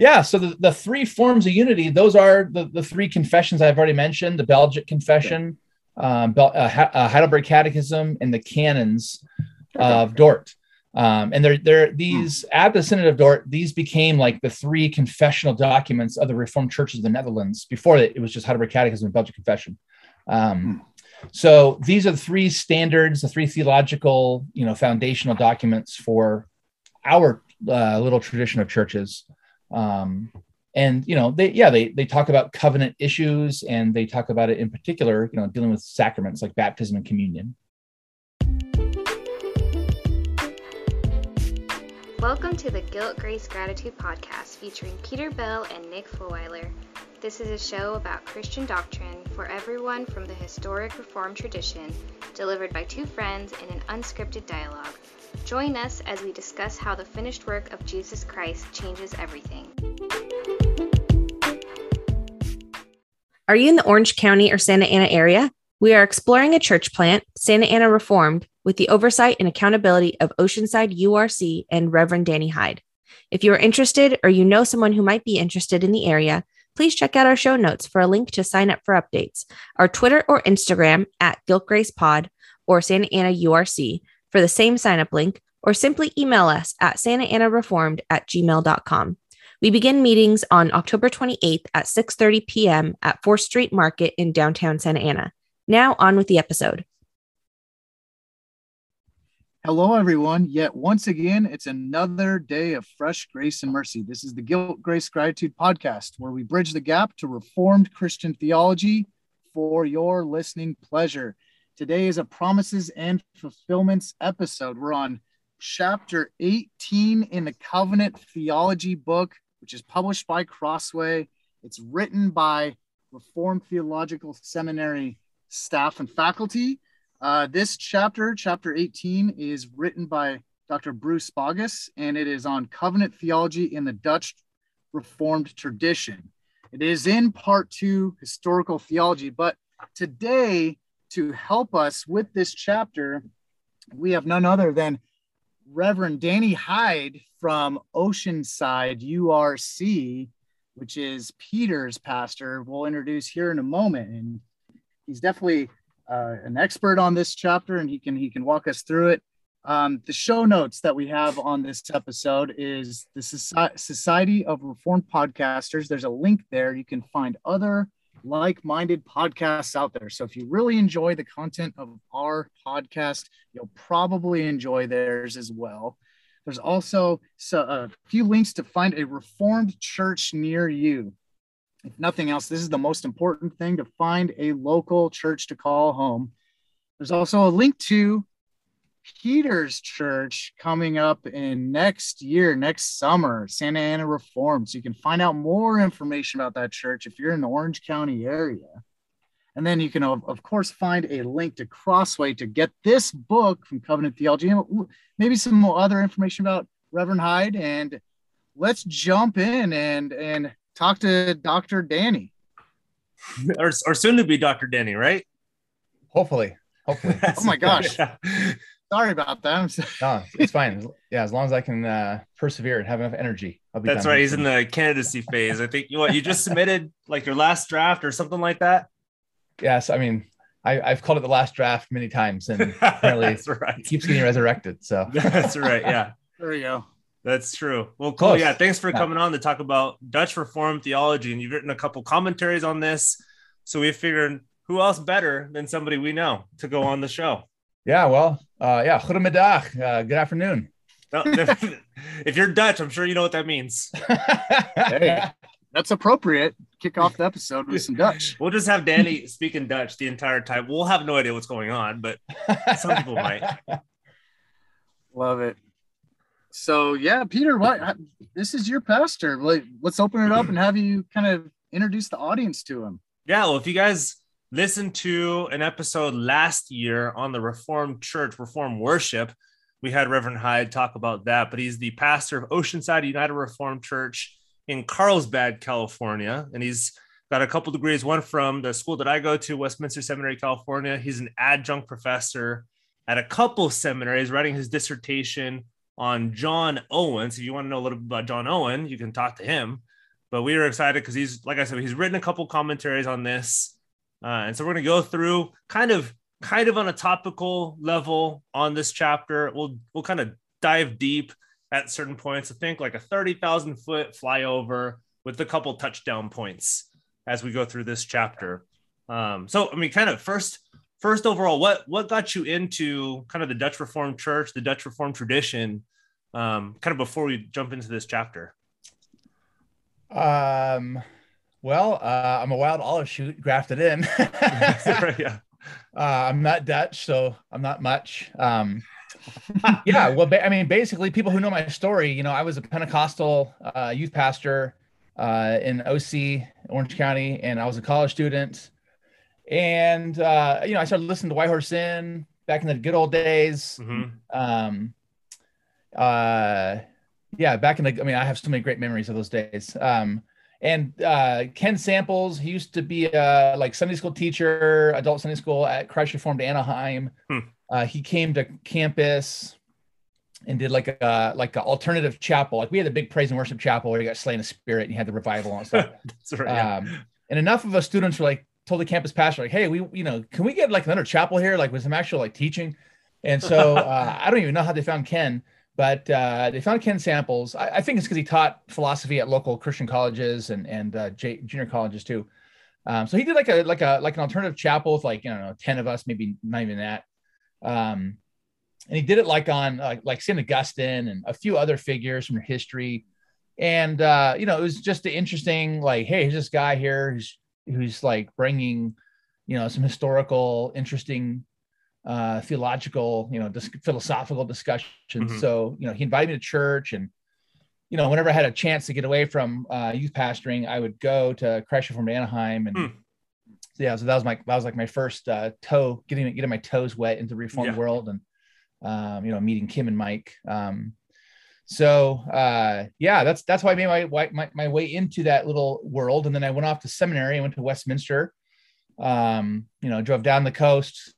Yeah, so the, the three forms of unity, those are the, the three confessions I've already mentioned the Belgic Confession, um, Bel- uh, uh, Heidelberg Catechism, and the canons of Dort. Um, and they're, they're these at the Synod of Dort, these became like the three confessional documents of the Reformed churches of the Netherlands. Before that, it was just Heidelberg Catechism and Belgic Confession. Um, so these are the three standards, the three theological, you know, foundational documents for our uh, little tradition of churches. Um, and you know, they yeah, they they talk about covenant issues and they talk about it in particular, you know, dealing with sacraments like baptism and communion. Welcome to the Guilt Grace Gratitude podcast featuring Peter Bell and Nick Fulweiler. This is a show about Christian doctrine for everyone from the historic Reformed tradition, delivered by two friends in an unscripted dialogue. Join us as we discuss how the finished work of Jesus Christ changes everything. Are you in the Orange County or Santa Ana area? We are exploring a church plant, Santa Ana Reformed, with the oversight and accountability of Oceanside URC and Reverend Danny Hyde. If you are interested or you know someone who might be interested in the area, please check out our show notes for a link to sign up for updates, our Twitter or Instagram at GuiltGracePod or Santa Ana URC for the same sign up link, or simply email us at santaanareformed at gmail.com. We begin meetings on October 28th at 6:30 p.m. at 4th Street Market in downtown Santa Ana. Now on with the episode. Hello, everyone. Yet once again, it's another day of fresh grace and mercy. This is the Guilt, Grace, Gratitude podcast, where we bridge the gap to Reformed Christian theology for your listening pleasure. Today is a promises and fulfillments episode. We're on chapter 18 in the Covenant Theology book, which is published by Crossway. It's written by Reformed Theological Seminary staff and faculty. Uh, this chapter, chapter 18, is written by Dr. Bruce Baugus, and it is on covenant theology in the Dutch Reformed tradition. It is in part two, historical theology, but today, to help us with this chapter, we have none other than Reverend Danny Hyde from Oceanside URC, which is Peter's pastor. We'll introduce here in a moment. And he's definitely uh, an expert on this chapter, and he can he can walk us through it. Um, the show notes that we have on this episode is the Society of Reformed Podcasters. There's a link there. You can find other like-minded podcasts out there. So if you really enjoy the content of our podcast, you'll probably enjoy theirs as well. There's also a few links to find a Reformed church near you if nothing else, this is the most important thing to find a local church to call home. There's also a link to Peter's church coming up in next year, next summer, Santa Ana Reform. So you can find out more information about that church if you're in the Orange County area. And then you can, of course, find a link to Crossway to get this book from Covenant Theology and maybe some other information about Reverend Hyde. And let's jump in and and talk to Dr. Danny. or, or soon to be Dr. Danny, right? Hopefully. Hopefully. oh my gosh. Sorry about that. no, it's fine. Yeah, as long as I can uh, persevere and have enough energy. I'll be. That's right. He's in the candidacy phase. I think you what you just submitted like your last draft or something like that. Yes, I mean I, have called it the last draft many times, and apparently right. it keeps getting resurrected. So that's right. Yeah. There we go. That's true. Well, cool. Close. Yeah. Thanks for yeah. coming on to talk about Dutch Reformed theology. And you've written a couple commentaries on this. So we figured who else better than somebody we know to go on the show? Yeah. Well, uh, yeah. Goedemiddag. Uh, good afternoon. if you're Dutch, I'm sure you know what that means. hey, that's appropriate. Kick off the episode with some Dutch. We'll just have Danny speaking Dutch the entire time. We'll have no idea what's going on, but some people might. Love it. So yeah, Peter, what this is your pastor. Like, let's open it up and have you kind of introduce the audience to him. Yeah, well, if you guys listened to an episode last year on the Reformed Church, Reformed Worship, we had Reverend Hyde talk about that. But he's the pastor of Oceanside United Reformed Church in Carlsbad, California, and he's got a couple degrees. One from the school that I go to, Westminster Seminary, California. He's an adjunct professor at a couple seminaries, writing his dissertation on John Owen. So if you want to know a little bit about John Owen, you can talk to him. But we are excited because he's, like I said, he's written a couple commentaries on this, uh, and so we're going to go through kind of, kind of on a topical level on this chapter. We'll we'll kind of dive deep at certain points. I think like a thirty thousand foot flyover with a couple touchdown points as we go through this chapter. Um, so I mean, kind of first, first overall, what what got you into kind of the Dutch Reformed Church, the Dutch Reformed tradition, um, kind of before we jump into this chapter? Um, well, uh, I'm a wild olive shoot grafted in. yeah. Uh, I'm not Dutch, so I'm not much. Um, yeah, well, ba- I mean, basically, people who know my story, you know, I was a Pentecostal uh, youth pastor uh, in OC, Orange County, and I was a college student. And uh, you know, I started listening to White Horse Inn back in the good old days. Mm-hmm. Um, uh, yeah, back in the, I mean, I have so many great memories of those days. Um, and uh, Ken Samples, he used to be a like Sunday school teacher, adult Sunday school at Christ Reformed Anaheim. Hmm. Uh, he came to campus and did like a like an alternative chapel. Like we had a big praise and worship chapel where you got slain in spirit and you had the revival and stuff. right, yeah. um, and enough of us students were like told the campus pastor like, hey, we you know can we get like another chapel here like with some actual like teaching? And so uh, I don't even know how they found Ken but uh, they found Ken Samples. I, I think it's because he taught philosophy at local Christian colleges and and uh, J, junior colleges too. Um, so he did like a like a like an alternative chapel with like you know ten of us, maybe not even that. Um, and he did it like on like like Saint Augustine and a few other figures from history. And uh, you know, it was just interesting. Like, hey, here's this guy here who's who's like bringing, you know, some historical, interesting uh, theological, you know, dis- philosophical discussions. Mm-hmm. So, you know, he invited me to church and, you know, whenever I had a chance to get away from uh, youth pastoring, I would go to Christ from Anaheim. And mm. so, yeah, so that was my, that was like my first uh, toe, getting, getting my toes wet into the reformed yeah. world and, um, you know, meeting Kim and Mike. Um, so uh, yeah, that's, that's why I made my, my, my way into that little world. And then I went off to seminary. I went to Westminster, um, you know, drove down the coast,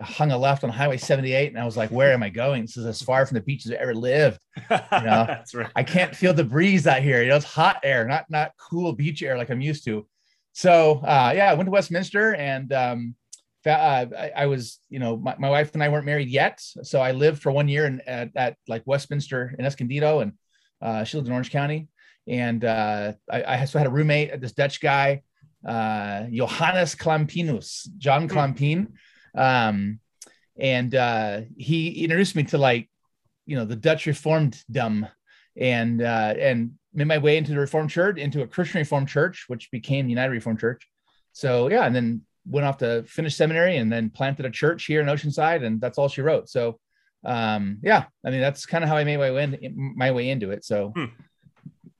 hung a left on Highway 78, and I was like, "Where am I going? This is as far from the beach as I ever lived." You know, that's right. I can't feel the breeze out here. You know, it's hot air, not not cool beach air like I'm used to. So uh, yeah, I went to Westminster, and um, uh, I, I, was, you know, my, my, wife and I weren't married yet, so I lived for one year in, at, at like Westminster in Escondido, and uh, she lived in Orange County, and uh, I, I also had a roommate, this Dutch guy, uh, Johannes Klampinus, John Klampin. Um, and uh, he introduced me to like, you know, the Dutch Reformed dumb, and uh, and made my way into the Reformed Church, into a Christian Reformed Church, which became United Reformed Church. So yeah, and then went off to finish seminary, and then planted a church here in Oceanside, and that's all she wrote. So um, yeah, I mean that's kind of how I made my way in, my way into it. So hmm.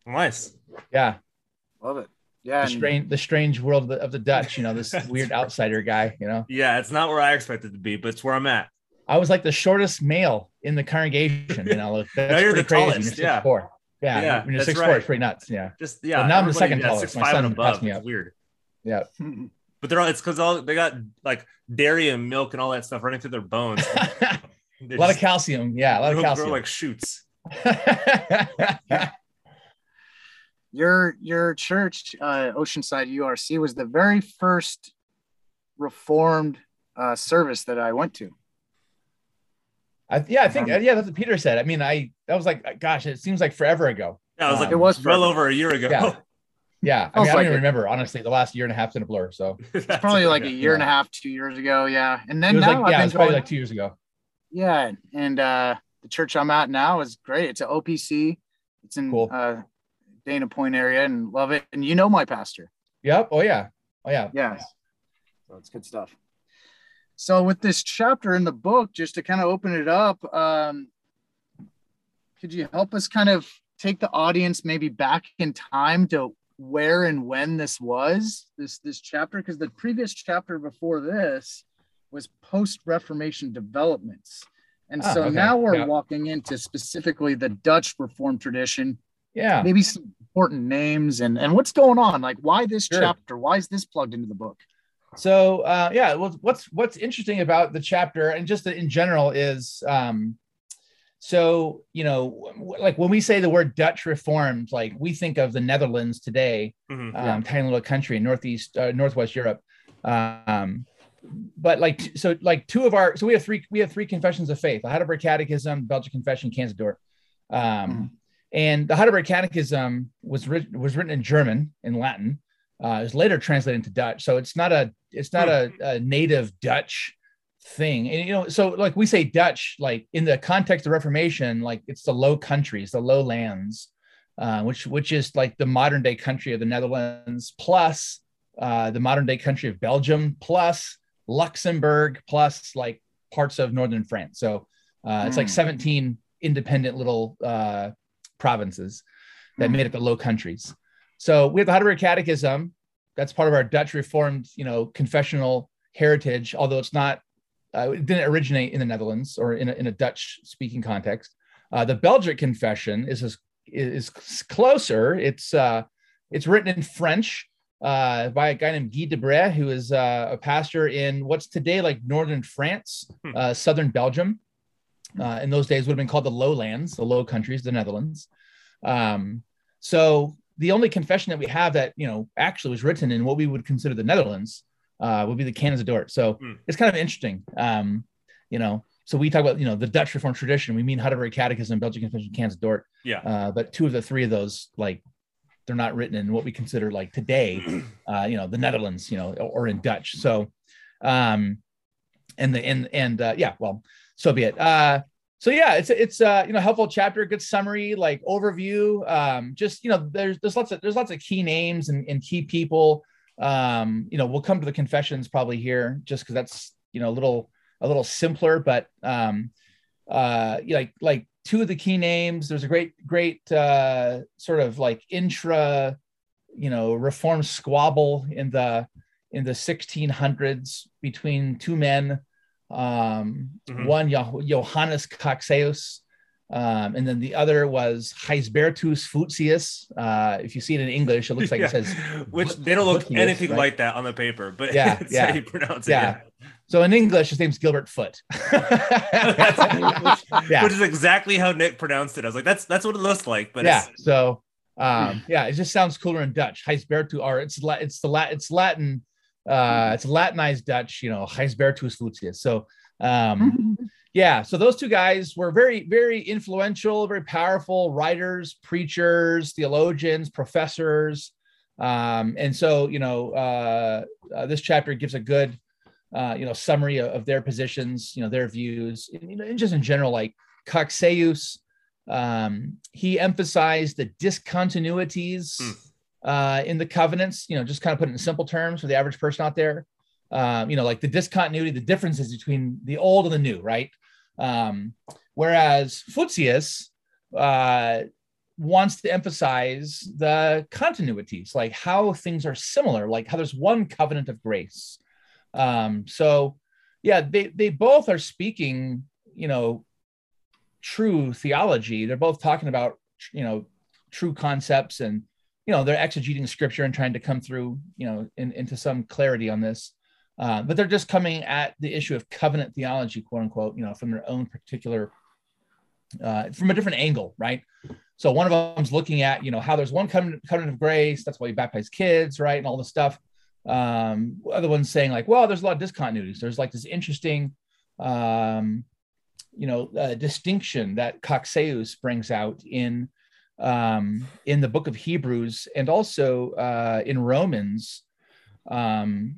nice, yeah, love it yeah, the strange, the strange world of the, of the Dutch. You know, this weird outsider guy. You know. Yeah, it's not where I expected to be, but it's where I'm at. I was like the shortest male in the congregation. You know, that's now you're the crazy. tallest. You're yeah. Four. Yeah, yeah, when you're six right. four, it's pretty nuts. Yeah, just yeah. now I'm the second yeah, tallest. My son above. me up. weird. Yeah, but they're all. It's because all they got like dairy and milk and all that stuff running through their bones. a lot of calcium. Yeah, a lot of calcium. like shoots. Your your church, uh, Oceanside URC, was the very first Reformed uh, service that I went to. I, yeah, I think um, yeah, that's what Peter said. I mean, I that was like, gosh, it seems like forever ago. Yeah, it was like um, it was well over a year ago. Yeah, yeah. I, mean, I don't even remember honestly. The last year and a half's in a blur. So it's probably like a year yeah. and a half, two years ago. Yeah, and then it was now like, yeah, it's probably like two years ago. Yeah, and uh, the church I'm at now is great. It's an OPC. It's in cool. uh, Dana Point area and love it. And you know my pastor. Yep. Oh yeah. Oh yeah. Yeah. So it's good stuff. So with this chapter in the book, just to kind of open it up, um, could you help us kind of take the audience maybe back in time to where and when this was this this chapter because the previous chapter before this was post reformation developments and ah, so okay. now we're yeah. walking into specifically the dutch reformed tradition yeah maybe some important names and and what's going on like why this sure. chapter why is this plugged into the book so uh yeah well what's what's interesting about the chapter and just in general is um so you know, like when we say the word Dutch Reformed, like we think of the Netherlands today, mm-hmm, um, tiny little country in northeast, uh, northwest Europe. Um, but like so, like two of our so we have three we have three confessions of faith: the Heidelberg Catechism, Belgian Confession, Canons of Dort. Um, mm-hmm. And the Heidelberg Catechism was written was written in German and Latin. Uh, it was later translated into Dutch, so it's not a it's not a, a native Dutch thing. And you know, so like we say Dutch, like in the context of Reformation, like it's the Low Countries, the Low Lands, uh, which which is like the modern day country of the Netherlands plus uh, the modern day country of Belgium plus Luxembourg plus like parts of northern France. So uh, it's like hmm. 17 independent little uh, provinces that made up the Low Countries. So we have the Heidelberg Catechism. That's part of our Dutch Reformed, you know, confessional heritage, although it's not, uh, it didn't originate in the Netherlands or in a, in a Dutch speaking context. Uh, the Belgic Confession is, is, is closer. It's, uh, it's written in French uh, by a guy named Guy de Brès, who is uh, a pastor in what's today like northern France, hmm. uh, southern Belgium. Uh, in those days would have been called the lowlands, the low countries, the Netherlands. Um, so the only confession that we have that you know actually was written in what we would consider the Netherlands uh, would be the Canons of Dort. So mm. it's kind of interesting. Um, you know, so we talk about you know the Dutch Reformed tradition. We mean Heidelberg Catechism, Belgian Confession, Canons of Dort. Yeah. Uh, but two of the three of those, like, they're not written in what we consider like today, uh, you know, the Netherlands, you know, or, or in Dutch. So, um, and the and and uh, yeah, well, so be it. Uh, so yeah, it's it's uh, you know helpful chapter, good summary, like overview. Um, just you know, there's there's lots of there's lots of key names and, and key people. Um, you know, we'll come to the confessions probably here, just because that's you know a little a little simpler, but um, uh, like like two of the key names. There's a great great uh, sort of like intra, you know, reform squabble in the in the 1600s between two men um, mm-hmm. One, Johannes Cocceius, um, and then the other was Heisbertus Voetius. Uh, if you see it in English, it looks like yeah. it says, which they don't look anything right? like that on the paper, but yeah, yeah. you pronounce it. Yeah. yeah. So in English, his name's Gilbert Foot. which, yeah. which is exactly how Nick pronounced it. I was like, that's that's what it looks like. But yeah, so um, yeah, it just sounds cooler in Dutch. Heisbertu, or it's it's the it's Latin uh, it's Latinized Dutch, you know, Huysbertus Lucius. So, um, yeah, so those two guys were very, very influential, very powerful writers, preachers, theologians, professors. Um, and so, you know, uh, uh, this chapter gives a good, uh, you know, summary of, of, their positions, you know, their views, and, you know, and just in general, like Cocceius, um, he emphasized the discontinuities. Mm uh, in the covenants, you know, just kind of put it in simple terms for the average person out there. Um, you know, like the discontinuity, the differences between the old and the new, right? Um, whereas Voetius uh, wants to emphasize the continuities, like how things are similar, like how there's one covenant of grace. Um, so, yeah, they they both are speaking, you know, true theology. They're both talking about, you know, true concepts and you know they're exegeting scripture and trying to come through you know in, into some clarity on this. Uh, but they're just coming at the issue of covenant theology quote unquote you know from their own particular uh, from a different angle right? So one of them's looking at you know how there's one covenant, covenant of grace that's why you baptize kids right and all this stuff. Um, other one's saying like well there's a lot of discontinuities. There's like this interesting um, you know uh, distinction that cocceius brings out in um, in the book of Hebrews and also uh, in Romans, um,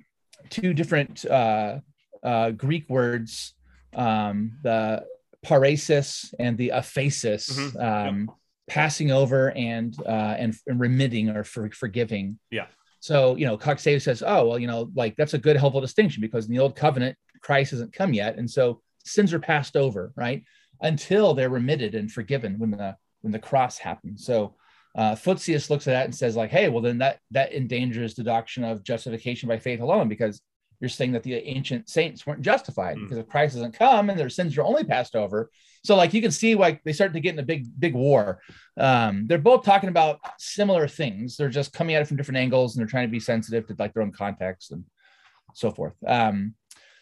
two different uh, uh, Greek words, um, the paresis and the aphesis, mm-hmm. Um, passing over and, uh, and, and remitting or for, forgiving. Yeah. So, you know, Cocceius says, oh, well, you know, like that's a good, helpful distinction because in the old covenant, Christ hasn't come yet. And so sins are passed over, right? Until they're remitted and forgiven when the when the cross happened. So uh, Voetius looks at that and says, like, hey, well, then that that endangers the doctrine of justification by faith alone, because you're saying that the ancient saints weren't justified mm. because if Christ doesn't come and their sins are only passed over. So, like, you can see, like, they start to get in a big, big war. Um, they're both talking about similar things. They're just coming at it from different angles and they're trying to be sensitive to like their own context and so forth. Um,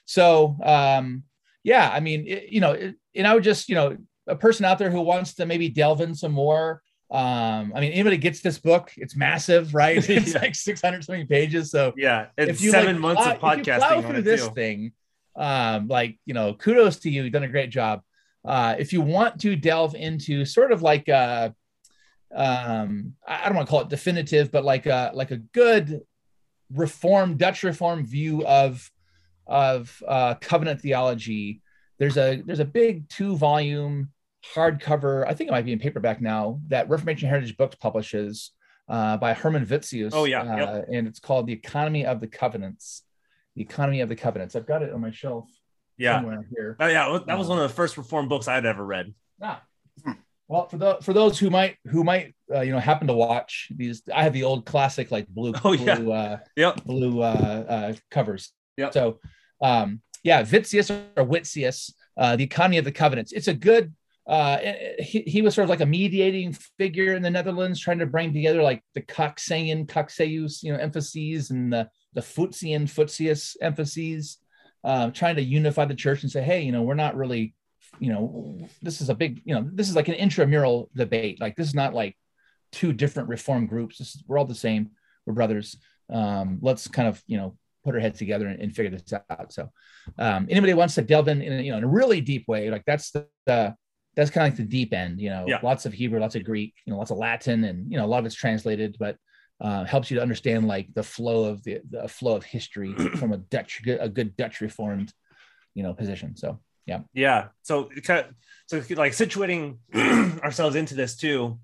so, um, yeah, I mean, it, you know, it, and I would just, you know, a person out there who wants to maybe delve in some more, um, I mean, anybody gets this book, it's massive, right? It's Yeah. like 600 something pages. So Yeah, it's if you seven like, months plow- of if you plow podcasting through on this too. thing, um, like you know, kudos to you. You've done a great job. Uh, if you want to delve into sort of like a, um, I I don't want to call it definitive, but like a like a good reform Dutch reform view of of uh, covenant theology. There's a there's a big two volume hardcover. I think it might be in paperback now that Reformation Heritage Books publishes uh, by Herman Witsius. Oh, yeah, uh, yep. and it's called The Economy of the Covenants. The Economy of the Covenants. I've got it on my shelf Yeah, somewhere here. Oh, yeah, that was one of the first reform books I'd ever read. Ah. Well, for the for those who might who might uh, you know happen to watch these, I have the old classic like blue Oh, yeah. uh, Yep. blue uh, uh, covers. Yep. So, um, yeah, Vitzius or Witsius, uh, the economy of the covenants. It's a good. Uh, he, he was sort of like a mediating figure in the Netherlands, trying to bring together like the Cocceian, Cocceius, you know, emphases and the the Voetian, Voetius emphases, uh, trying to unify the church and say, hey, you know, we're not really, you know, this is a big, you know, this is like an intramural debate. Like this is not like two different reform groups. This is, we're all the same. We're brothers. Um, let's kind of, you know, put our heads together and, and figure this out. So, um, anybody wants to delve in, in, you know, in a really deep way, like that's the, the that's kind of like the deep end, you know, Yeah. lots of Hebrew, lots of Greek, you know, lots of Latin, and you know, a lot of it's translated, but uh, helps you to understand like the flow of the, the flow of history from a Dutch, a good Dutch reformed, you know, position. So, yeah. Yeah. So it kind of, so like situating ourselves into this too.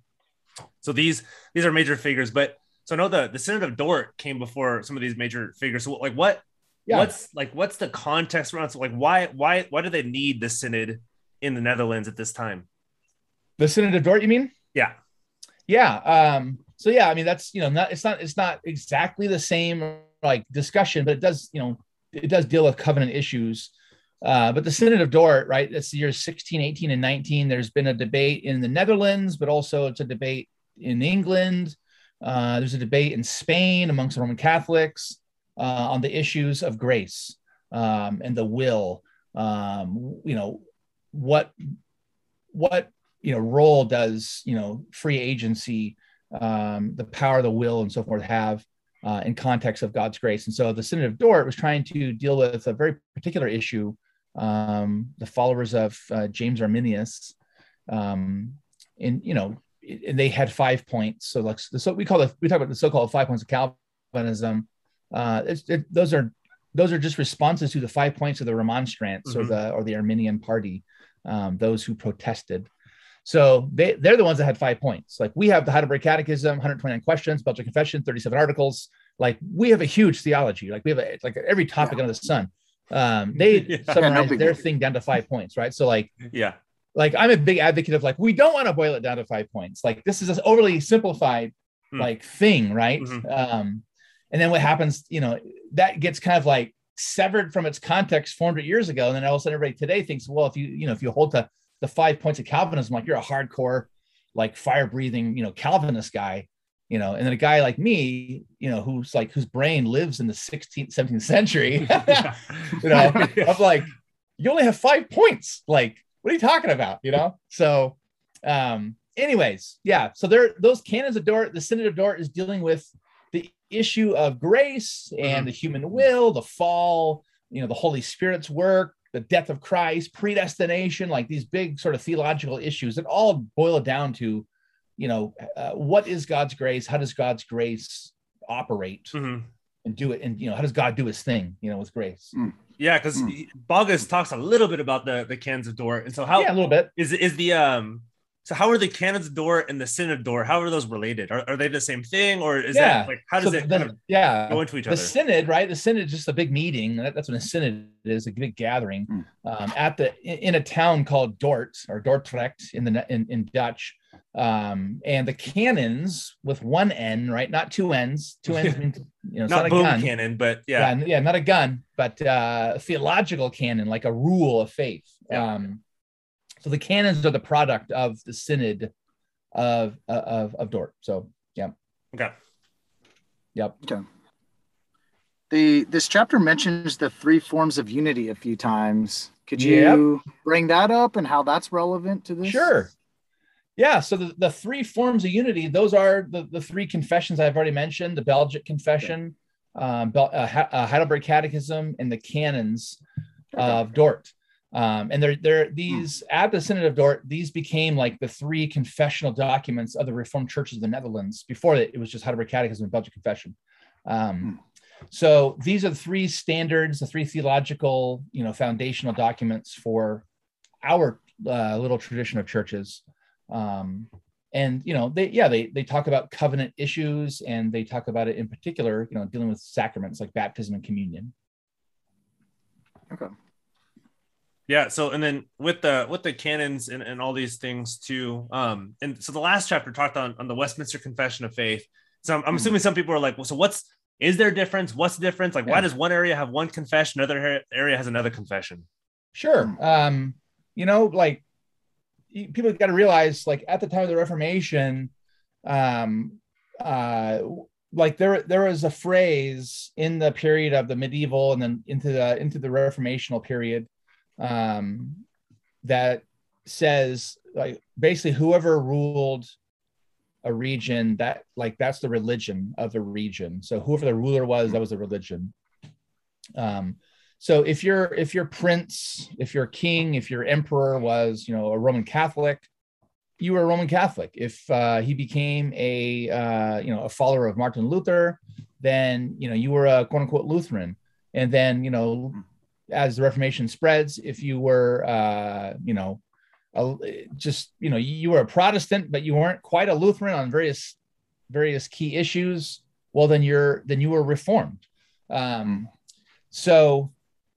So these these are major figures, but so I know the the Synod of Dort came before some of these major figures. So like what Yeah. what's like what's the context around so like why why why do they need the synod in the Netherlands at this time? The Synod of Dort, you mean? Yeah. Yeah. Um, so yeah, I mean that's you know not it's not it's not exactly the same like discussion, but it does you know it does deal with covenant issues. Uh, but the Synod of Dort, right? That's the years 16, 18, and 19. There's been a debate in the Netherlands, but also it's a debate in England. Uh, there's a debate in Spain amongst Roman Catholics uh, on the issues of grace um, and the will. Um, you know what what you know role does you know free agency um, the power the will and so forth have uh, in context of god's grace? And so the synod of dort was trying to deal with a very particular issue um, the followers of uh, james arminius um, and you know and they had five points. So like so we call it we talk about the so-called five points of calvinism. Uh, it's, it, those are those are just responses to the five points of the remonstrance or Mhm. the or the arminian party um, those who protested. So they, they're the ones that had five points. Like we have the Heidelberg Catechism, 129 questions, Belgian Confession, 37 articles. Like we have a huge theology. Like we have a, like every topic under the sun. Um, they Yeah. summarize big their thing down to five points, right? So like Yeah. like I'm a big advocate of like we don't want to boil it down to five points. Like this is an overly simplified Hmm. like thing, right? Mhm. Um, and then what happens, you know, that gets kind of like severed from its context 400 years ago, and then all of a sudden everybody today thinks, well, if you you know if you hold to the five points of Calvinism, like you're a hardcore, like fire breathing, you know, Calvinist guy. You know, and then a guy like me, you know, who's like whose brain lives in the 16th, 17th century, you know, I'm like, you only have five points. Like, what are you talking about? You know? So, um, anyways, yeah. So there, those canons of Dort, the Synod of Dort is dealing with issue of grace and the human will, the fall, you know, the Holy Spirit's work, the death of Christ, predestination, like these big sort of theological issues that all boil down to, you know, uh, what is God's grace? How does God's grace operate Mhm. and do it? And, you know, how does God do his thing, you know, with grace? Yeah, because Hmm. Baugus talks a little bit about the the cans of Dort, and so how yeah, a little bit. is is the um so how are the canons of Dort and the synod of Dort? How are those related? Are, are they the same thing, or is Yeah. that like how does So it the- kind of yeah go into each the other? The synod right the synod is just a big meeting that- that's what a synod is a big gathering Hmm. um, at the in, in a town called dort or dordrecht in the in, in dutch um, and the canons with one n right not two n's two n's means you know it's Not not, a gun cannon, but yeah. yeah, yeah not a gun but uh theological canon like a rule of faith Yeah. um so the canons are the product of the synod of of of dort so yeah okay. yep Okay. the this chapter mentions the three forms of unity a few times. Could you yep. bring that up and how that's relevant to this? Sure. Yeah, so the, the three forms of unity, those are the, the three confessions I've already mentioned the Belgic Confession, um, Bel- uh, uh, Heidelberg Catechism, and the canons of Dort. Um, and they're, they're these hmm. at the Synod of Dort, these became like the three confessional documents of the Reformed churches of the Netherlands. Before that, it was just Heidelberg Catechism and Belgic Confession. Um, hmm. so these are the three standards, the three theological, you know, foundational documents for our uh, little tradition of churches. Um, and you know, they yeah, they they talk about covenant issues and they talk about it in particular, you know, dealing with sacraments like baptism and communion. Okay. Yeah. So, and then with the with the canons and, and all these things too. Um, and so the last chapter talked on on the Westminster Confession of Faith. So I'm, I'm mm-hmm. assuming some people are like, well, so what's is there a difference? What's the difference? Like, yeah. why does one area have one confession, another area has another confession? Sure. Um, you know, like people got to realize like at the time of the reformation um uh like there there was a phrase in the period of the medieval and then into the into the reformational period um that says like basically whoever ruled a region that like that's the religion of the region so whoever the ruler was that was the religion um so if your if your prince, if your king, if your emperor was you know a Roman Catholic, you were a Roman Catholic. If uh, he became a uh, you know a follower of Martin Luther, then you know you were a quote unquote Lutheran. And then you know as the Reformation spreads, if you were uh, you know a, just you know you were a Protestant, but you weren't quite a Lutheran on various various key issues, well then you're then you were Reformed. Um, so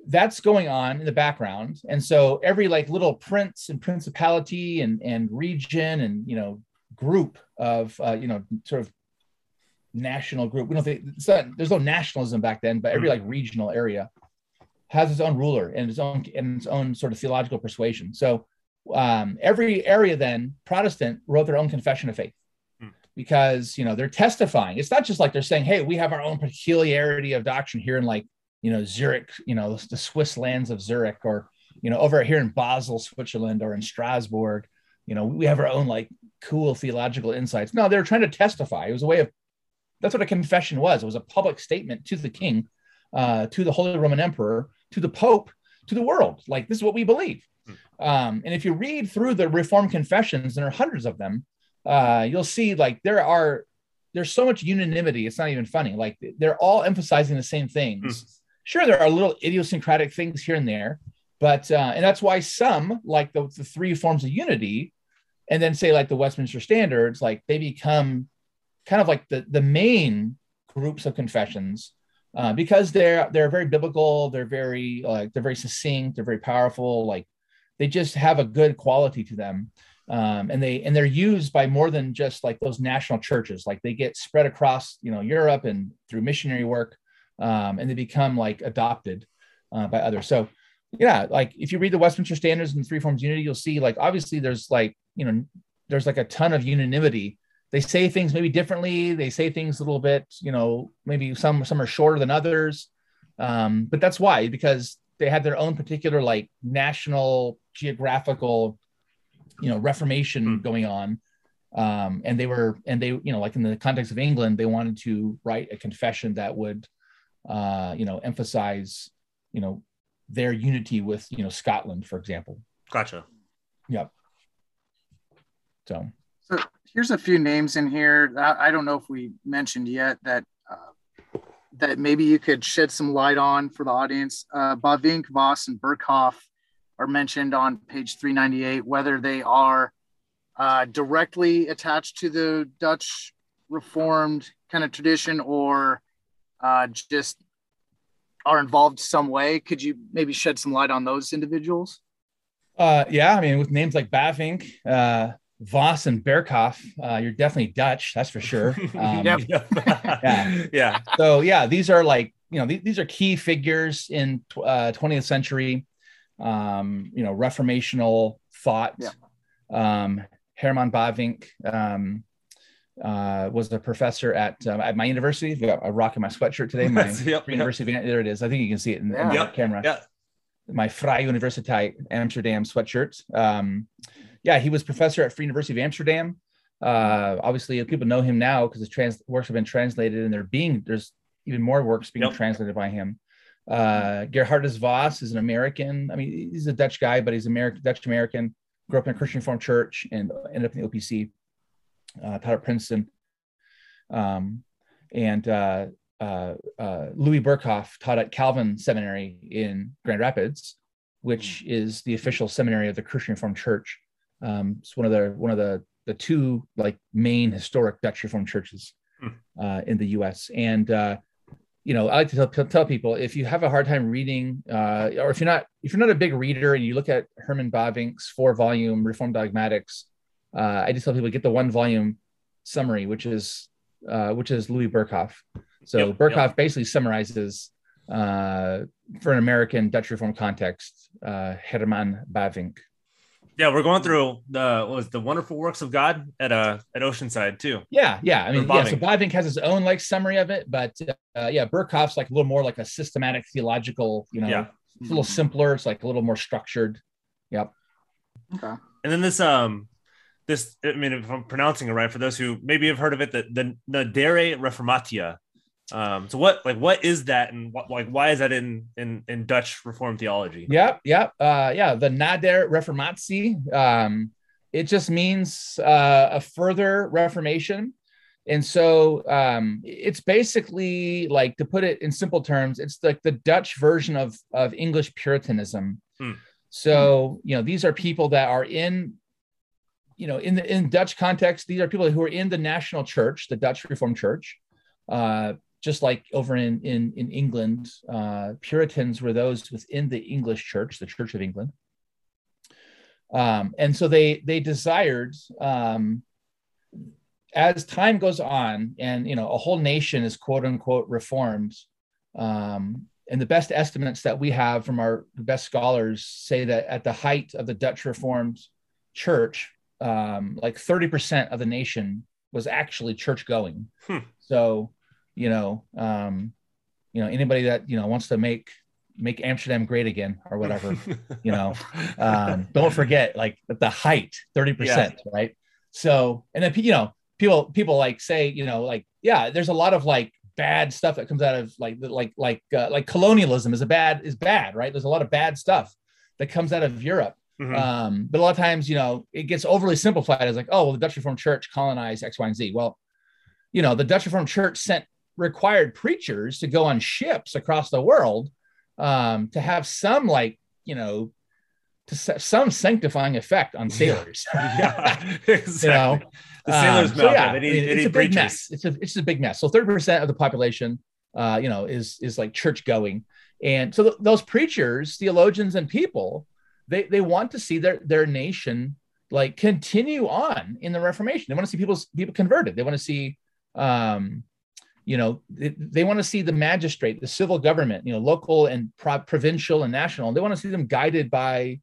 that's going on in the background and so every like little prince and principality and and region and you know group of uh, you know sort of national group we don't think not, there's no nationalism back then but every like regional area has its own ruler and its own and its own sort of theological persuasion so um, every area then protestant wrote their own confession of faith hmm. because you know they're testifying it's not just like they're saying hey we have our own peculiarity of doctrine here in like you know Zurich, you know the Swiss lands of Zurich, or you know over here in Basel, Switzerland, or in Strasbourg. You know we have our own like cool theological insights. No, they were trying to testify. It was a way of that's what a confession was. It was a public statement to the king, uh, to the Holy Roman Emperor, to the Pope, to the world. Like this is what we believe. Hmm. Um, and if you read through the Reformed confessions, and there are hundreds of them, uh, you'll see like there are there's so much unanimity. It's not even funny. Like they're all emphasizing the same things. Mm Sure, there are little idiosyncratic things here and there, but uh, and that's why some like the, the three forms of unity, and then say like the Westminster Standards, like they become kind of like the the main groups of confessions uh, because they're they're very biblical, they're very like they're very succinct, they're very powerful, like they just have a good quality to them. Um, and they and they're used by more than just like those national churches like they get spread across you know europe and through missionary work um, and they become like adopted uh, by others. So yeah, like if you read the Westminster Standards and Three Forms Unity, you'll see like obviously there's like you know there's like a ton of unanimity. They say things maybe differently. They say things a little bit, you know, maybe some some are shorter than others, um, but that's why because they had their own particular like national geographical, you know, Reformation mm. going on, um, and they were and they you know like in the context of England, they wanted to write a confession that would uh, you know, emphasize, you know, their unity with, you know, Scotland, for example. Gotcha. Yep. So, so here's a few names in here. I don't know if we mentioned yet that uh, that maybe you could shed some light on for the audience. Uh, Bavinck, Vos, and Berkhof are mentioned on page 398. Whether they are uh, directly attached to the Dutch Reformed kind of tradition or uh, just are involved some way. Could you maybe shed some light on those individuals? Uh, yeah, I mean, with names like Bavinck, uh, Vos, and Berkhof, uh, you're definitely Dutch, that's for sure. Um, yeah, yeah. So yeah, these are like you know th- these are key figures in uh, 20th century, um, you know, reformational thought. Yeah. Um, Herman Bavinck, um, uh, was a professor at um, at my university. I've got a rock in my sweatshirt today. My Yep, university. There it is. I think you can see it in, in the Yep, camera. yeah. My Vrije Universiteit Amsterdam sweatshirt. Yeah, he was professor at Free University of Amsterdam. Uh, obviously, people know him now because his trans works have been translated, and they're being there's even more works being Yep. translated by him. Uh, Geerhardus Vos is an American. I mean, he's a Dutch guy, but he's American, Dutch American. Grew up in a Christian Reformed church and ended up in the OPC. Uh, taught at Princeton. Um, and uh, uh, uh, Louis Berkhof taught at Calvin Seminary in Grand Rapids, which is the official seminary of the Christian Reformed Church. Um, it's one of the one of the the two like main historic Dutch Reformed churches Hmm. uh, in the U.S. And uh, you know, I like to tell, tell people if you have a hard time reading, uh, or if you're not if you're not a big reader and you look at Herman Bavinck's four volume Reformed Dogmatics, uh, I just tell people get the one volume summary, which is uh, which is Louis Berkhof. So Yep, Berkhof basically summarizes uh, for an American Dutch Reformed context, uh, Herman Bavinck. Yeah, we're going through the what was the wonderful works of God at uh at Oceanside too. Yeah, yeah. I mean, yeah. So Bavinck. Bavinck has his own like summary of it, but uh, yeah, Berkhof's like a little more like a systematic theological. You know, Yeah. it's a little simpler. It's like a little more structured. Yep. Okay. And then this um this I mean if I'm pronouncing it right for those who maybe have heard of it the the, the Dere Reformatia. Um so what like what is that and what like why is that in in in Dutch Reformed theology? Yep, yep. Uh, yeah, the Nadere Reformatie. Um, it just means uh, a further Reformation. And so um, it's basically like to put it in simple terms, it's like the Dutch version of, of English Puritanism. Hmm. So, you know, these are people that are in, you know, in the in Dutch context, these are people who are in the national church, the Dutch Reformed Church. Uh, just like over in in in England, uh, Puritans were those within the English Church, the Church of England, um, and so they they desired, um, as time goes on, and you know a whole nation is quote unquote reformed, um, and the best estimates that we have from our best scholars say that at the height of the Dutch Reformed Church, um, like thirty percent of the nation was actually church going. Hmm. So you know, um, you know, anybody that you know wants to make make Amsterdam great again or whatever, you know, um, don't forget like the height, thirty percent, right? So, and then you know, people people like say, you know, like yeah, there's a lot of like bad stuff that comes out of like like like uh, like colonialism is a bad is bad, right? There's a lot of bad stuff that comes out of Europe. Mhm. Um, but a lot of times, you know, it gets overly simplified as like, oh, well, the Dutch Reformed Church colonized X, Y, and Z. Well, you know, the Dutch Reformed Church sent required preachers to go on ships across the world um, to have some like, you know, to some sanctifying effect on sailors. yeah, exactly. The Um, sailor's so yeah, they I need, mean, they it's a big preachers. mess. It's a it's a big mess. So thirty percent of the population, uh, you know, is is like church going, and so th- those preachers, theologians, and people, they they want to see their their nation like continue on in the Reformation. They want to see people people converted. They want to see, um, you know, they, they want to see the magistrate, the civil government, you know, local and pro- provincial and national. They want to see them guided by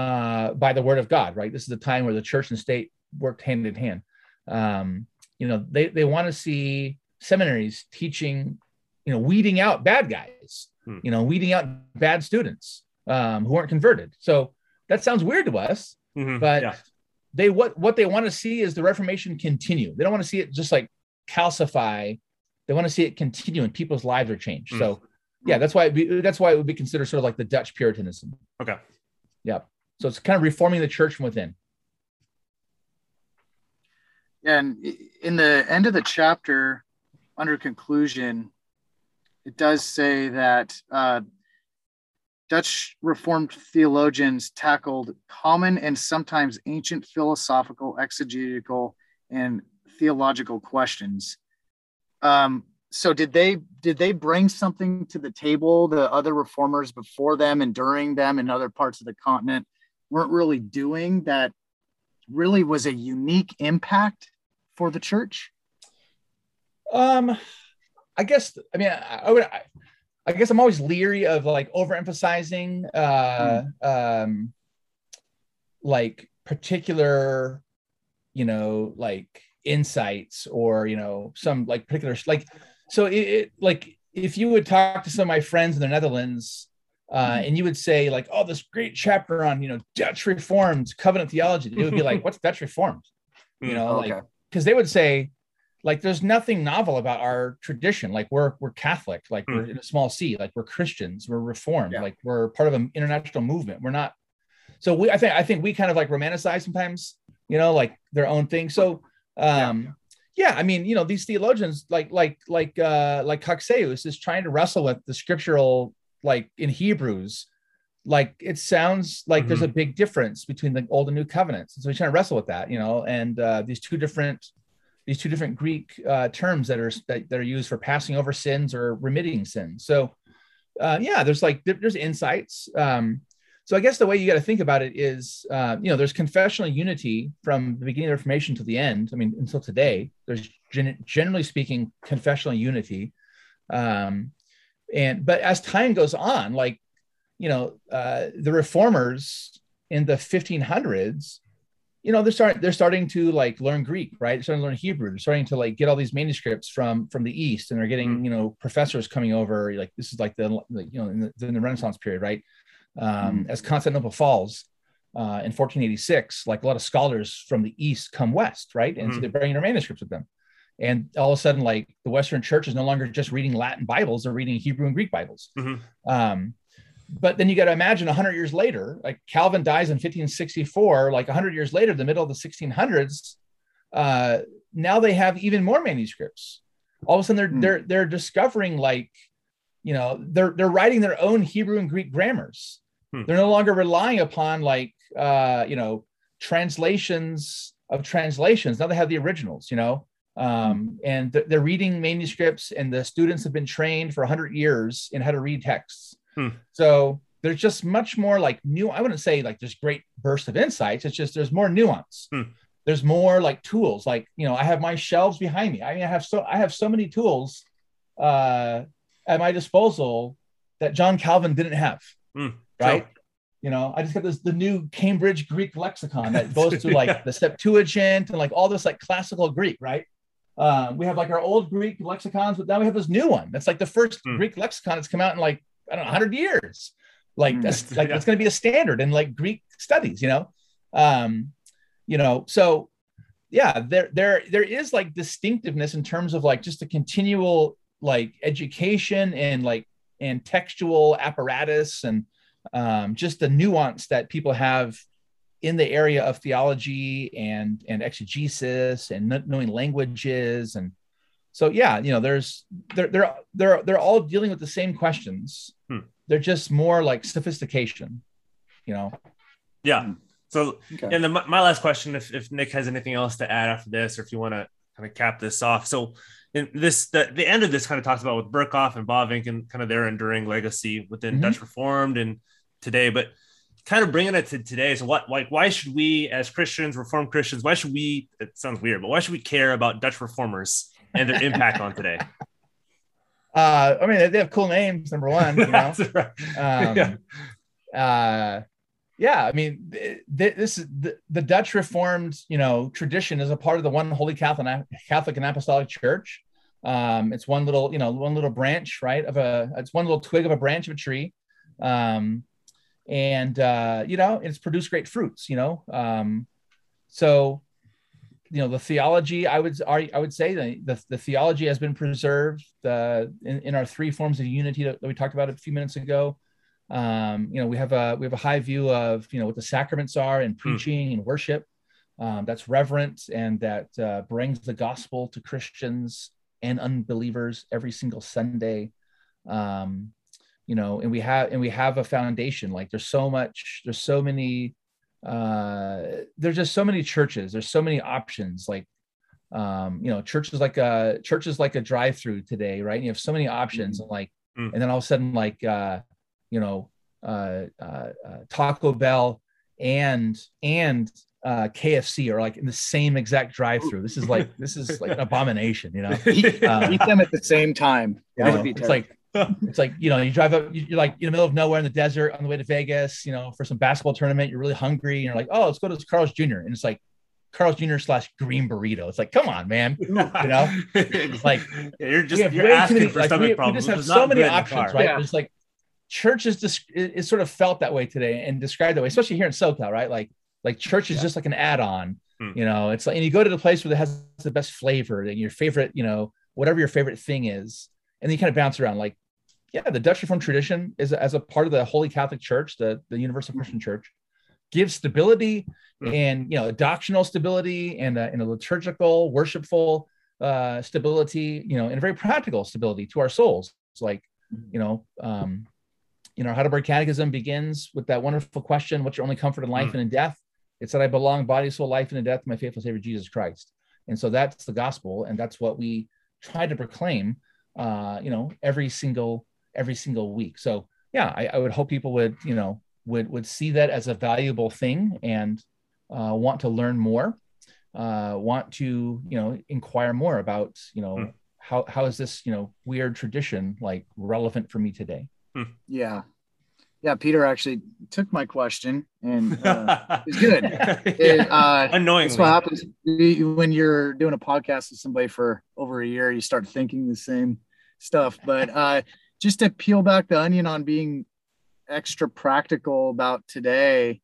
uh, by the word of God. Right. This is the time where the church and state worked hand in hand um, you know they, they want to see seminaries teaching you know weeding out bad guys Hmm. you know weeding out bad students um, who aren't converted so that sounds weird to us Mhm, but yeah. they what what they want to see is the reformation continue they don't want to see it just like calcify they want to see it continue and people's lives are changed Hmm. so yeah that's why be, that's why it would be considered sort of like the dutch puritanism Okay. yep so it's kind of reforming the church from within Yeah, and in the end of the chapter, under conclusion, it does say that uh, Dutch Reformed theologians tackled common and sometimes ancient philosophical, exegetical, and theological questions. Um, so, did they did they bring something to the table? The other reformers before them and during them in other parts of the continent weren't really doing that. Really, was a unique impact for the church. Um, I guess I mean I, I would I, I guess I'm always leery of like overemphasizing uh um like particular you know like insights or you know some like particular like so it, it like if you would talk to some of my friends in the netherlands uh, mm-hmm. and you would say like oh this great chapter on you know dutch reformed covenant theology they would be like what's dutch reformed? You mm, know Okay. like because they would say like there's nothing novel about our tradition. Like we're we're catholic. Like we're mm. in a small c. Like we're christians. We're reformed. Yeah. like we're part of an international movement. We're not so we i think i think we kind of like romanticize sometimes you know like their own thing. So um yeah, i mean you know these theologians like like like uh like Cocceius is trying to wrestle with the scriptural like in hebrews. Like it sounds like there's a big difference between the old and new covenants. And so he's trying to wrestle with that you know and uh these two different these two different greek uh terms that are that, that are used for passing over sins or remitting sins. So uh yeah there's like there's insights. Um so I guess the way you got to think about it is, uh, you know, there's confessional unity from the beginning of the Reformation to the end. I mean, until today, there's gen- generally speaking confessional unity. Um, and but as time goes on, like, you know, uh, the reformers in the 1500s, you know, they're starting they're starting to like learn Greek, right? They're starting to learn Hebrew. They're starting to like get all these manuscripts from from the East, and they're getting you know professors coming over. Like this is like the like, you know in the, in the Renaissance period, right? Um, as Constantinople falls uh, in 1486, like a lot of scholars from the East come west, right? And so Mhm. they're bringing their manuscripts with them. And all of a sudden, like the Western church is no longer just reading Latin Bibles, they're reading Hebrew and Greek Bibles. Mhm. Um, but then you got to imagine 100 years later, like Calvin dies in 1564, like 100 years later, the middle of the 1600s, uh, now they have even more manuscripts. All of a sudden, they're Hmm. they're they're discovering like, you know, they're they're writing their own Hebrew and Greek grammars. Hmm. They're no longer relying upon like uh, you know translations of translations. Now they have the originals, you know, um, and th- they're reading manuscripts, and the students have been trained for 100 years in how to read texts. Hmm. So there's just much more like new. I wouldn't say like there's great burst of insights. It's just there's more nuance. Hmm. There's more like tools. Like you know, I have my shelves behind me. I mean, I have so I have so many tools uh, at my disposal that John Calvin didn't have. Hmm. Right. You know, I just got this the new Cambridge Greek lexicon that goes to like Yeah. the Septuagint and like all this like classical Greek, right? Um, we have like our old Greek lexicons, but now we have this new one. That's like the first Hmm. Greek lexicon that's come out in like I don't know, 100 years. Like Hmm. that's like Yeah. it's going to be a standard in like Greek studies, you know. Um, you know, so yeah, there there there is like distinctiveness in terms of like just a continual like education and like and textual apparatus and um, just the nuance that people have in the area of theology and and exegesis and knowing languages and so yeah you know there's they're they're they're they're all dealing with the same questions Hmm. they're just more like sophistication you know Yeah. So, Okay. and then my, my last question, if, if Nick has anything else to add after this, or if you want to kind of cap this off. So, in this, the, the end of this kind of talks about with Berkhof and Bavinck and kind of their enduring legacy within Mhm. Dutch Reformed and today, but kind of bringing it to today. So, what, like, why should we as Christians, Reformed Christians, why should we, it sounds weird, but why should we care about Dutch Reformers and their impact on today? uh i mean they have cool names number one you know right. um, Yeah. uh, yeah, I mean, th- th- this is the, the Dutch Reformed, you know, tradition is a part of the one Holy Catholic Catholic and Apostolic Church. Um, it's one little, you know, one little branch, right, of a, it's one little twig of a branch of a tree, um, and uh, you know, it's produced great fruits, you know. Um, so, you know, the theology, I would, I would say the the, the theology has been preserved uh, in, in our three forms of unity that, that we talked about a few minutes ago. Um, you know we have a we have a high view of you know what the sacraments are and preaching and worship. Um, that's reverent and that uh, brings the gospel to christians and unbelievers every single sunday. Um, you know and we have and we have a foundation. Like there's so much there's so many uh there's just so many churches there's so many options. Like um you know churches like a churches like a drive-through today right? And you have so many options. And like Mm. and then all of a sudden like uh you know uh, uh, uh taco bell and and uh kfc are like in the same exact drive-through. This is like this is like an abomination you know? Eat, Uh, eat them at the same time. you That know, would be it's like it's like you know you drive up you- you're like in the middle of nowhere in the desert on the way to vegas you know for some basketball tournament you're really hungry and you're like oh let's go to this carl's jr and it's like Carl's Jr. slash green burrito. It's like, come on, man. you know, like yeah, you're just you're asking many- for like, stomach we, we problems. just have so not many good options, right? Yeah. It's like church is just is sort of felt that way today and described that way, especially here in SoCal, right? Like like church is Yeah. just like an add-on. Hmm. You know, it's like and you go to the place where it has the best flavor and your favorite, you know, whatever your favorite thing is, and then you kind of bounce around. Like, yeah, the Dutch Reformed tradition is as a part of the Holy Catholic Church, the the Universal Christian Church, gives stability Hmm. and you know doctrinal stability and a, and a liturgical, worshipful uh, stability, you know, and a very practical stability to our souls. It's like, you know, um, you know, Heidelberg Catechism begins with that wonderful question: "What's your only comfort in life Mm. and in death?" It's that I belong, body, soul, life, and in death, to my faithful Savior Jesus Christ. And so that's the gospel, and that's what we try to proclaim, uh, you know, every single every single week. So yeah, I, I would hope people would, you know, would would see that as a valuable thing and uh, want to learn more, uh, want to, you know, inquire more about, you know, Mm. how how is this, you know, weird tradition like relevant for me today? Yeah. Yeah. Peter actually took my question and uh, it's good. It, yeah. uh, Unknowingly. that's what happens when you're doing a podcast with somebody for over a year. You start thinking the same stuff. But uh, just to peel back the onion on being extra practical about today,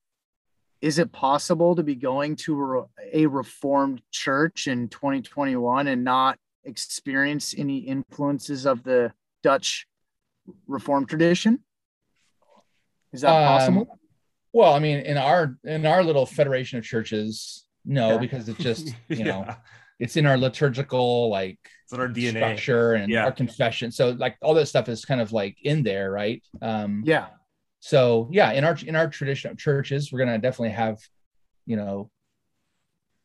is it possible to be going to a reformed church in 2021 and not experience any influences of the Dutch reformed tradition? Is that Um, possible? Well, I mean, in our in our little federation of churches, no, Okay. because it's just you know Yeah. It's in our liturgical like it's in our DNA. structure and Yeah. our confession. So like all that stuff is kind of like in there, right? Um, Yeah. So yeah, in our in our tradition of churches, we're gonna definitely have, you know,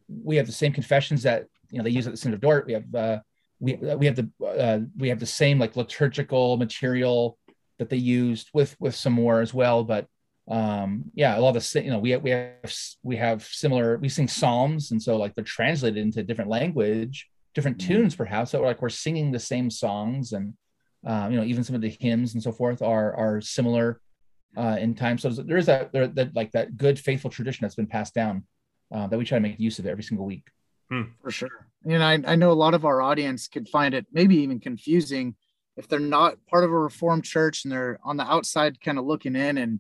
we have the same confessions that you know they use at the Synod of Dort. We have uh, we we have the uh, we have the same like liturgical material that they used with with some more as well. But um, yeah, a lot of the you know we have, we have we have similar we sing psalms, and so like they're translated into different language, different Mhm. tunes perhaps. So like we're singing the same songs, and um, you know even some of the hymns and so forth are are similar uh, in time. So there is that, there, that like that good faithful tradition that's been passed down uh, that we try to make use of every single week. for sure. And I, I know a lot of our audience could find it maybe even confusing if they're not part of a reformed church and they're on the outside kind of looking in and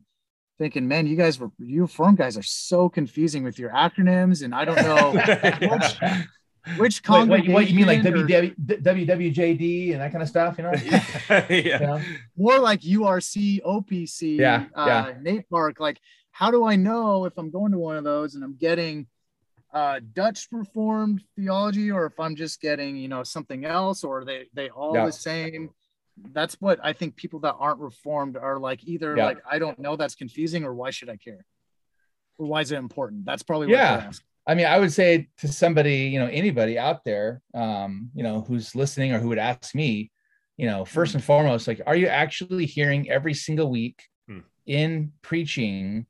thinking, man, you guys were you reformed guys are so confusing with your acronyms. And I don't know which, which Wait, wait, what you mean like congregation or WW, WWJD and that kind of stuff? You know? yeah. You know? more like URC, OPC, Yeah, uh, yeah. NAPARC. Like, how do I know if I'm going to one of those and I'm getting uh, Dutch Reformed theology, or if I'm just getting, you know, something else, or are they they all Yeah. the same? That's what I think people that aren't Reformed are like. Either Yeah. like, I don't know, that's confusing, or why should I care? Or why is it important? That's probably what Yeah. they're. I mean, I would say to somebody, you know, anybody out there, um, you know, who's listening or who would ask me, you know, first and foremost, like, are you actually hearing every single week Hmm. in preaching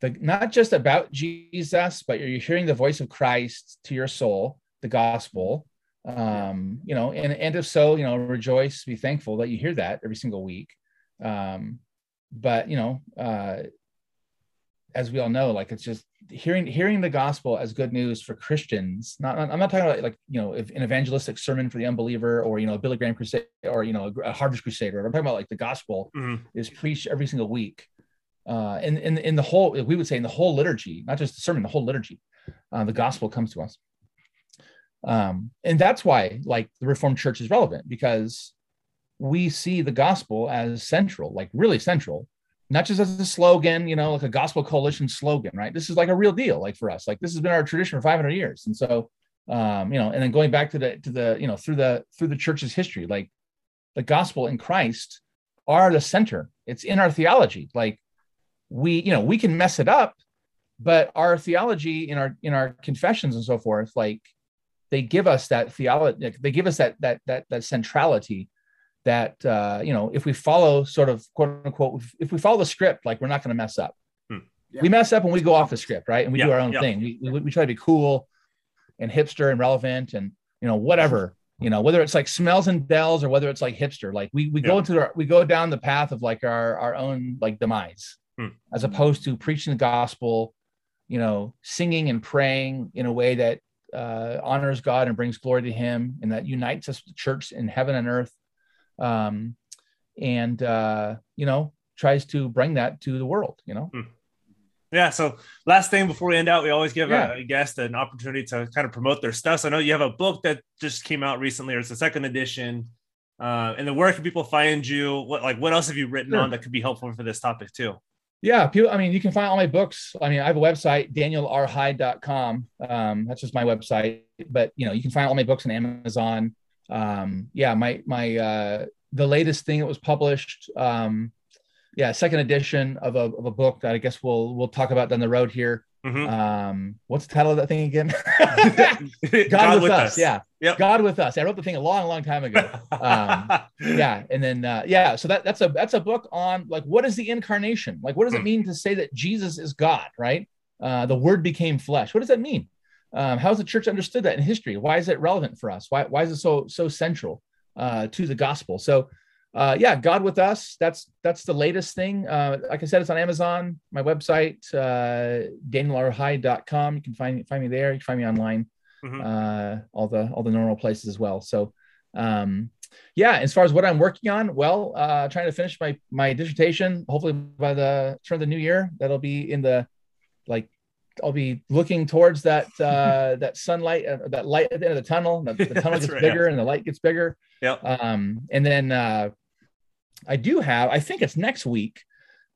the not just about Jesus, but you're hearing the voice of Christ to your soul, the gospel. Um, you know, and and if so, you know, rejoice, be thankful that you hear that every single week. Um, but you know, uh, as we all know, like it's just hearing hearing the gospel as good news for Christians. Not I'm not talking about like you know if an evangelistic sermon for the unbeliever or you know a Billy Graham crusade or you know a Harvest Crusade. Or I'm talking about like the gospel Mhm. is preached every single week. Uh, in, in in the whole, we would say in the whole liturgy, not just the sermon, the whole liturgy, uh, the gospel comes to us. Um, and that's why like the Reformed Church is relevant because we see the gospel as central, like really central, not just as a slogan, you know, like a gospel coalition slogan, right? This is like a real deal, like for us. Like this has been our tradition for 500 years, and so, um, you know, and then going back to the to the you know through the through the church's history, like the gospel in Christ are the center. It's in our theology. Like we, you know, we can mess it up, but our theology in our in our confessions and so forth, like they give us that theology. They give us that that that that centrality that uh, you know if we follow sort of quote unquote if we follow the script like we're not going to mess up Hmm. Yeah. we mess up when we go off the script right and we do our own yeah. thing we, we, we try to be cool and hipster and relevant and you know whatever you know whether it's like smells and bells or whether it's like hipster like we we go into our we go down the path of like our our own like demise Hmm. as opposed to preaching the gospel you know, singing and praying in a way that uh, honors God and brings glory to Him, and that unites us, the church in heaven and earth, um, and uh, you know, tries to bring that to the world. You know. Hmm. Yeah. So last thing before we end out, we always give Yeah. a, a guest an opportunity to kind of promote their stuff. So I know you have a book that just came out recently, or it's the second edition. Uh, and then where can people find you? What like what else have you written Sure. on that could be helpful for this topic too? Yeah, people. I mean, you can find all my books. I mean, I have a website, danielrhyde.com. Um, that's just my website. But you know, you can find all my books on Amazon. Um, yeah, my my uh, the latest thing that was published. Um, yeah, second edition of a, of a book that I guess we'll we'll talk about down the road here. Mhm. Um, what's the title of that thing again? God, God, with, us. Yeah, Yep. God with us. I wrote the thing a long, long time ago. Um, yeah and then uh, yeah so that that's a that's a book on like what is the incarnation like what does it Hmm. mean to say that jesus is god right uh, the word became flesh what does that mean um, how has the church understood that in history why is it relevant for us why, why is it so so central uh, to the gospel so uh, yeah god with us that's that's the latest thing uh, like i said it's on amazon my website uh, you can find find me there you can find me online Mhm. uh, all the all the normal places as well so um, yeah, as far as what I'm working on, well, uh, trying to finish my my dissertation. Hopefully by the turn of the new year, that'll be in the like. I'll be looking towards that uh, that sunlight, uh, that light at the end of the tunnel. The, the tunnel gets right, bigger and the light gets bigger. Yep. Um, and then uh, I do have. I think it's next week.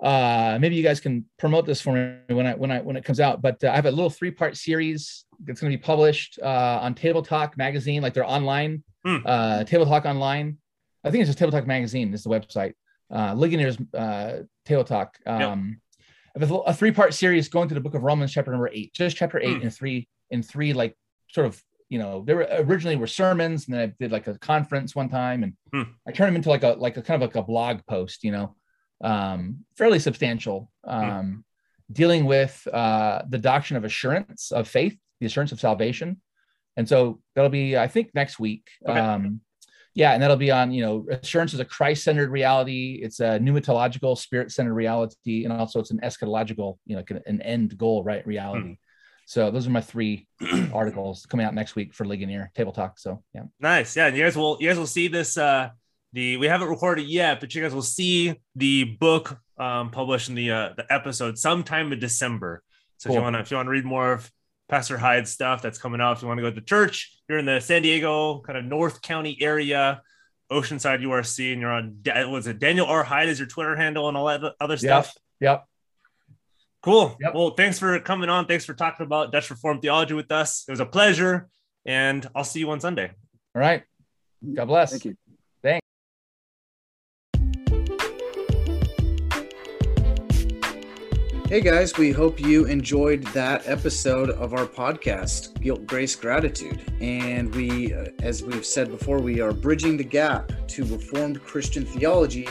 Uh, maybe you guys can promote this for me when I when I when it comes out. But uh, I have a little three part series that's going to be published uh, on Table Talk magazine, like their online Hmm. uh, Table Talk online. I think it's just Table Talk magazine This is the website. Uh, Ligonier's uh, Table Talk. Um, have a, three part series going through the book of Romans, chapter number eight, just chapter eight Hmm. and three in three like sort of you know there were originally were sermons and then I did like a conference one time and Hmm. I turned them into like a like a kind of like a blog post, you know, um, fairly substantial, um, dealing with uh, the doctrine of assurance of faith, the assurance of salvation, and so that'll be I think next week. Okay. Um, yeah, and that'll be on you know assurance is a Christ-centered reality. It's a pneumatological, spirit-centered reality, and also it's an eschatological, you know, an- an end goal, right? Reality. So those are my three articles coming out next week for Ligonier Table Talk. So yeah. Nice. Yeah. And you guys will you guys will see this uh the we haven't recorded yet, but you guys will see the book um published in the uh the episode sometime in December. So if you want to if you want to read more of Pastor Hyde's stuff that's coming out, if you want to go to the church, you're in the San Diego kind of North County area, Oceanside URC, and you're on was it Daniel R. Hyde is your Twitter handle and all that other stuff. Yep. Cool. Yep. Well, thanks for coming on. Thanks for talking about Dutch Reformed theology with us. It was a pleasure, and I'll see you on Sunday. All right. God bless. Thank you. Thanks. Hey guys, we hope you enjoyed that episode of our podcast, Guilt, Grace, Gratitude. And we, uh, as we've said before, we are bridging the gap to Reformed Christian theology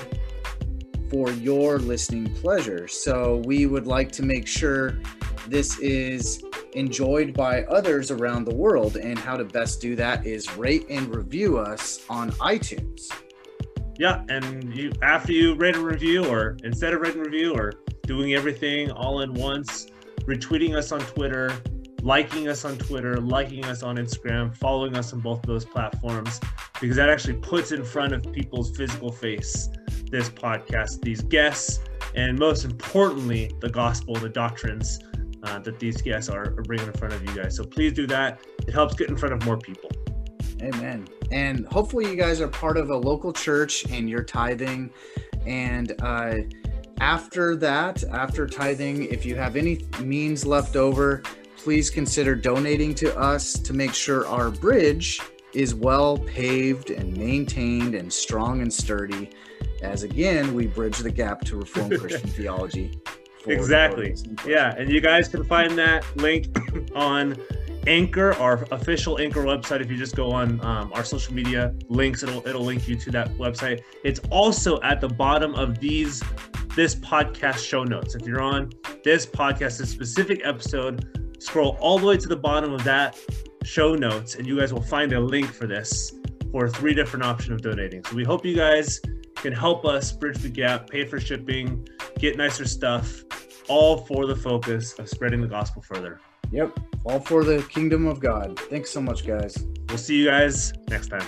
for your listening pleasure. So we would like to make sure this is enjoyed by others around the world. And how to best do that is rate and review us on iTunes. Yeah, and you after you rate a review, or instead of rating a review, or doing everything all in once, retweeting us on Twitter, liking us on Twitter, liking us on Instagram, following us on both of those platforms, because that actually puts in front of people's physical face this podcast, these guests, and most importantly, the gospel, the doctrines uh, that these guests are, bringing in front of you guys. So please do that. It helps get in front of more people. Amen. And hopefully, you guys are part of a local church and you're tithing. And uh, after that, after tithing, if you have any means left over, please consider donating to us to make sure our bridge is well paved and maintained and strong and sturdy. As again, we bridge the gap to Reformed Christian theology. Exactly. Yeah, and you guys can find that link on Anchor, our official Anchor website. If you just go on um, our social media links, it'll it'll link you to that website. It's also at the bottom of these this podcast show notes. If you're on this podcast, this specific episode, scroll all the way to the bottom of that show notes, and you guys will find a link for this for three different options of donating. So we hope you guys can help us bridge the gap, pay for shipping, get nicer stuff, all for the focus of spreading the gospel further. Yep. All for the kingdom of God. Thanks so much, guys. We'll see you guys next time.